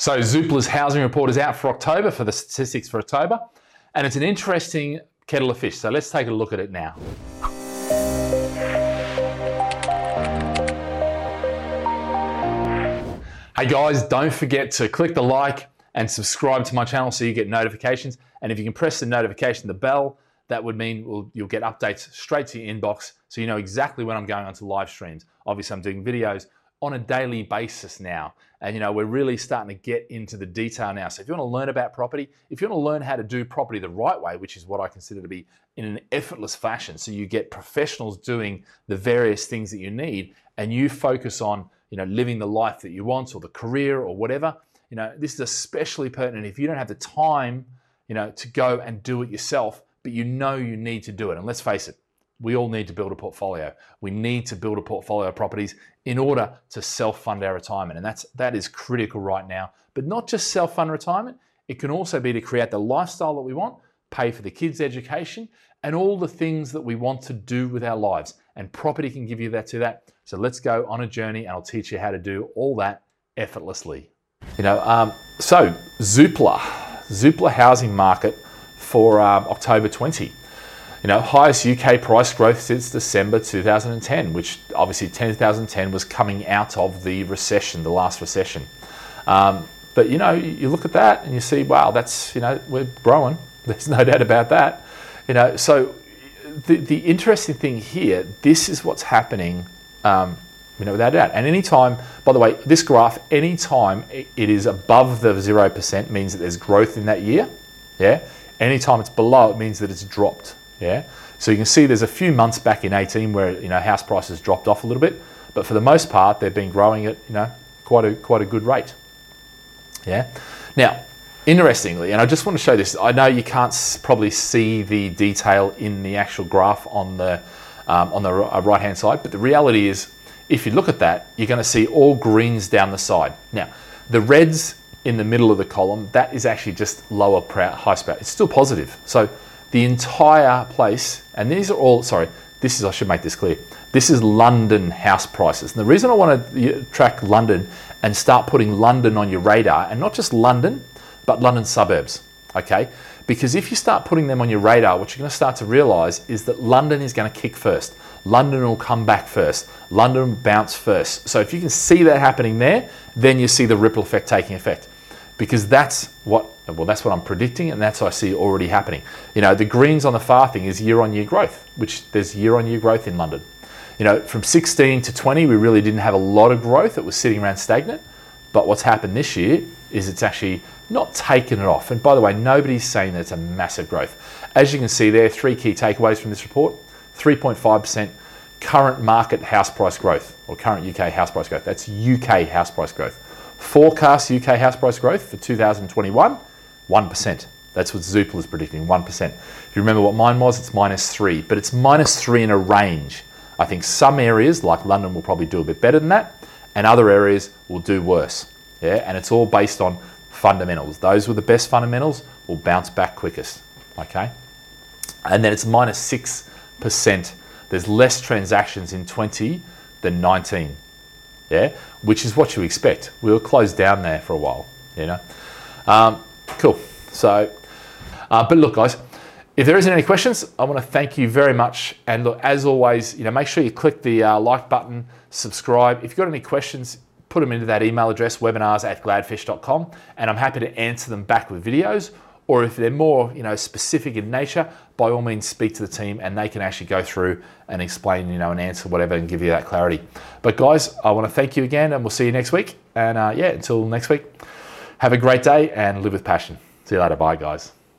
So Zoopla's housing report is out for October for the statistics for October, and it's an interesting kettle of fish. So let's take a look at it now. Hey guys, don't forget to click the like and subscribe to my channel so you get notifications. And if you can press the notification, the bell, that would mean we'll, you'll get updates straight to your inbox so you know exactly when I'm going onto live streams. Obviously, I'm doing videos on a daily basis now. And you know, we're really starting to get into the detail now. So if you want to learn about property, if you want to learn how to do property the right way, which is what I consider to be in an effortless fashion, so you get professionals doing the various things that you need and you focus on, you know, living the life that you want or the career or whatever, you know, this is especially pertinent if you don't have the time, you know, to go and do it yourself, but you know you need to do it. And let's face it, we all need to build a portfolio. We need to build a portfolio of properties in order to self-fund our retirement. And that's that is critical right now. But not just self-fund retirement, it can also be to create the lifestyle that we want, pay for the kids' education, and all the things that we want to do with our lives. And property can give you that to that. So let's go on a journey and I'll teach you how to do all that effortlessly. You know, um, so Zoopla, Zoopla housing market for um, October 20 you know, highest UK price growth since December 2010, which obviously 2010 was coming out of the recession, the last recession. Um, but you know, you look at that and you see, wow, that's you know, we're growing. There's no doubt about that. You know, so the the interesting thing here, this is what's happening. Um, you know, without doubt. And anytime, by the way, this graph, anytime it is above the zero percent means that there's growth in that year. Yeah. Anytime it's below, it means that it's dropped. Yeah. So you can see there's a few months back in 18 where you know house prices dropped off a little bit, but for the most part they've been growing at you know quite a quite a good rate. Yeah. Now, interestingly, and I just want to show this. I know you can't probably see the detail in the actual graph on the um, on the uh, right hand side, but the reality is, if you look at that, you're going to see all greens down the side. Now, the reds in the middle of the column, that is actually just lower high sprout. It's still positive. So the entire place, and these are all, sorry, this is, I should make this clear. This is London house prices. And the reason I want to track London and start putting London on your radar, and not just London, but London suburbs, okay? Because if you start putting them on your radar, what you're going to start to realize is that London is going to kick first. London will come back first. London will bounce first. So if you can see that happening there, then you see the ripple effect taking effect because that's what well that's what I'm predicting and that's what I see already happening. You know, the greens on the far thing is year on year growth, which there's year on year growth in London. You know, from 16 to 20 we really didn't have a lot of growth. It was sitting around stagnant. But what's happened this year is it's actually not taken it off. And by the way, nobody's saying that it's a massive growth. As you can see there, three key takeaways from this report. 3.5% current market house price growth or current UK house price growth. That's UK house price growth. Forecast UK house price growth for 2021, 1%. That's what Zoopla is predicting, 1%. If you remember what mine was, it's minus 3, but it's minus 3 in a range. I think some areas, like London, will probably do a bit better than that, and other areas will do worse. Yeah, and it's all based on fundamentals. Those with the best fundamentals will bounce back quickest. Okay, and then it's minus 6%. There's less transactions in 20 than 19 yeah, which is what you expect. We were closed down there for a while, you know. Um, cool. So, uh, but look, guys, if there isn't any questions, I want to thank you very much. And look, as always, you know, make sure you click the uh, like button, subscribe. If you've got any questions, put them into that email address, webinars at gladfish.com, and I'm happy to answer them back with videos or if they're more you know specific in nature, by all means speak to the team and they can actually go through and explain you know and answer whatever and give you that clarity. But guys, I want to thank you again and we'll see you next week. And uh, yeah, until next week, have a great day and live with passion. See you later. Bye, guys.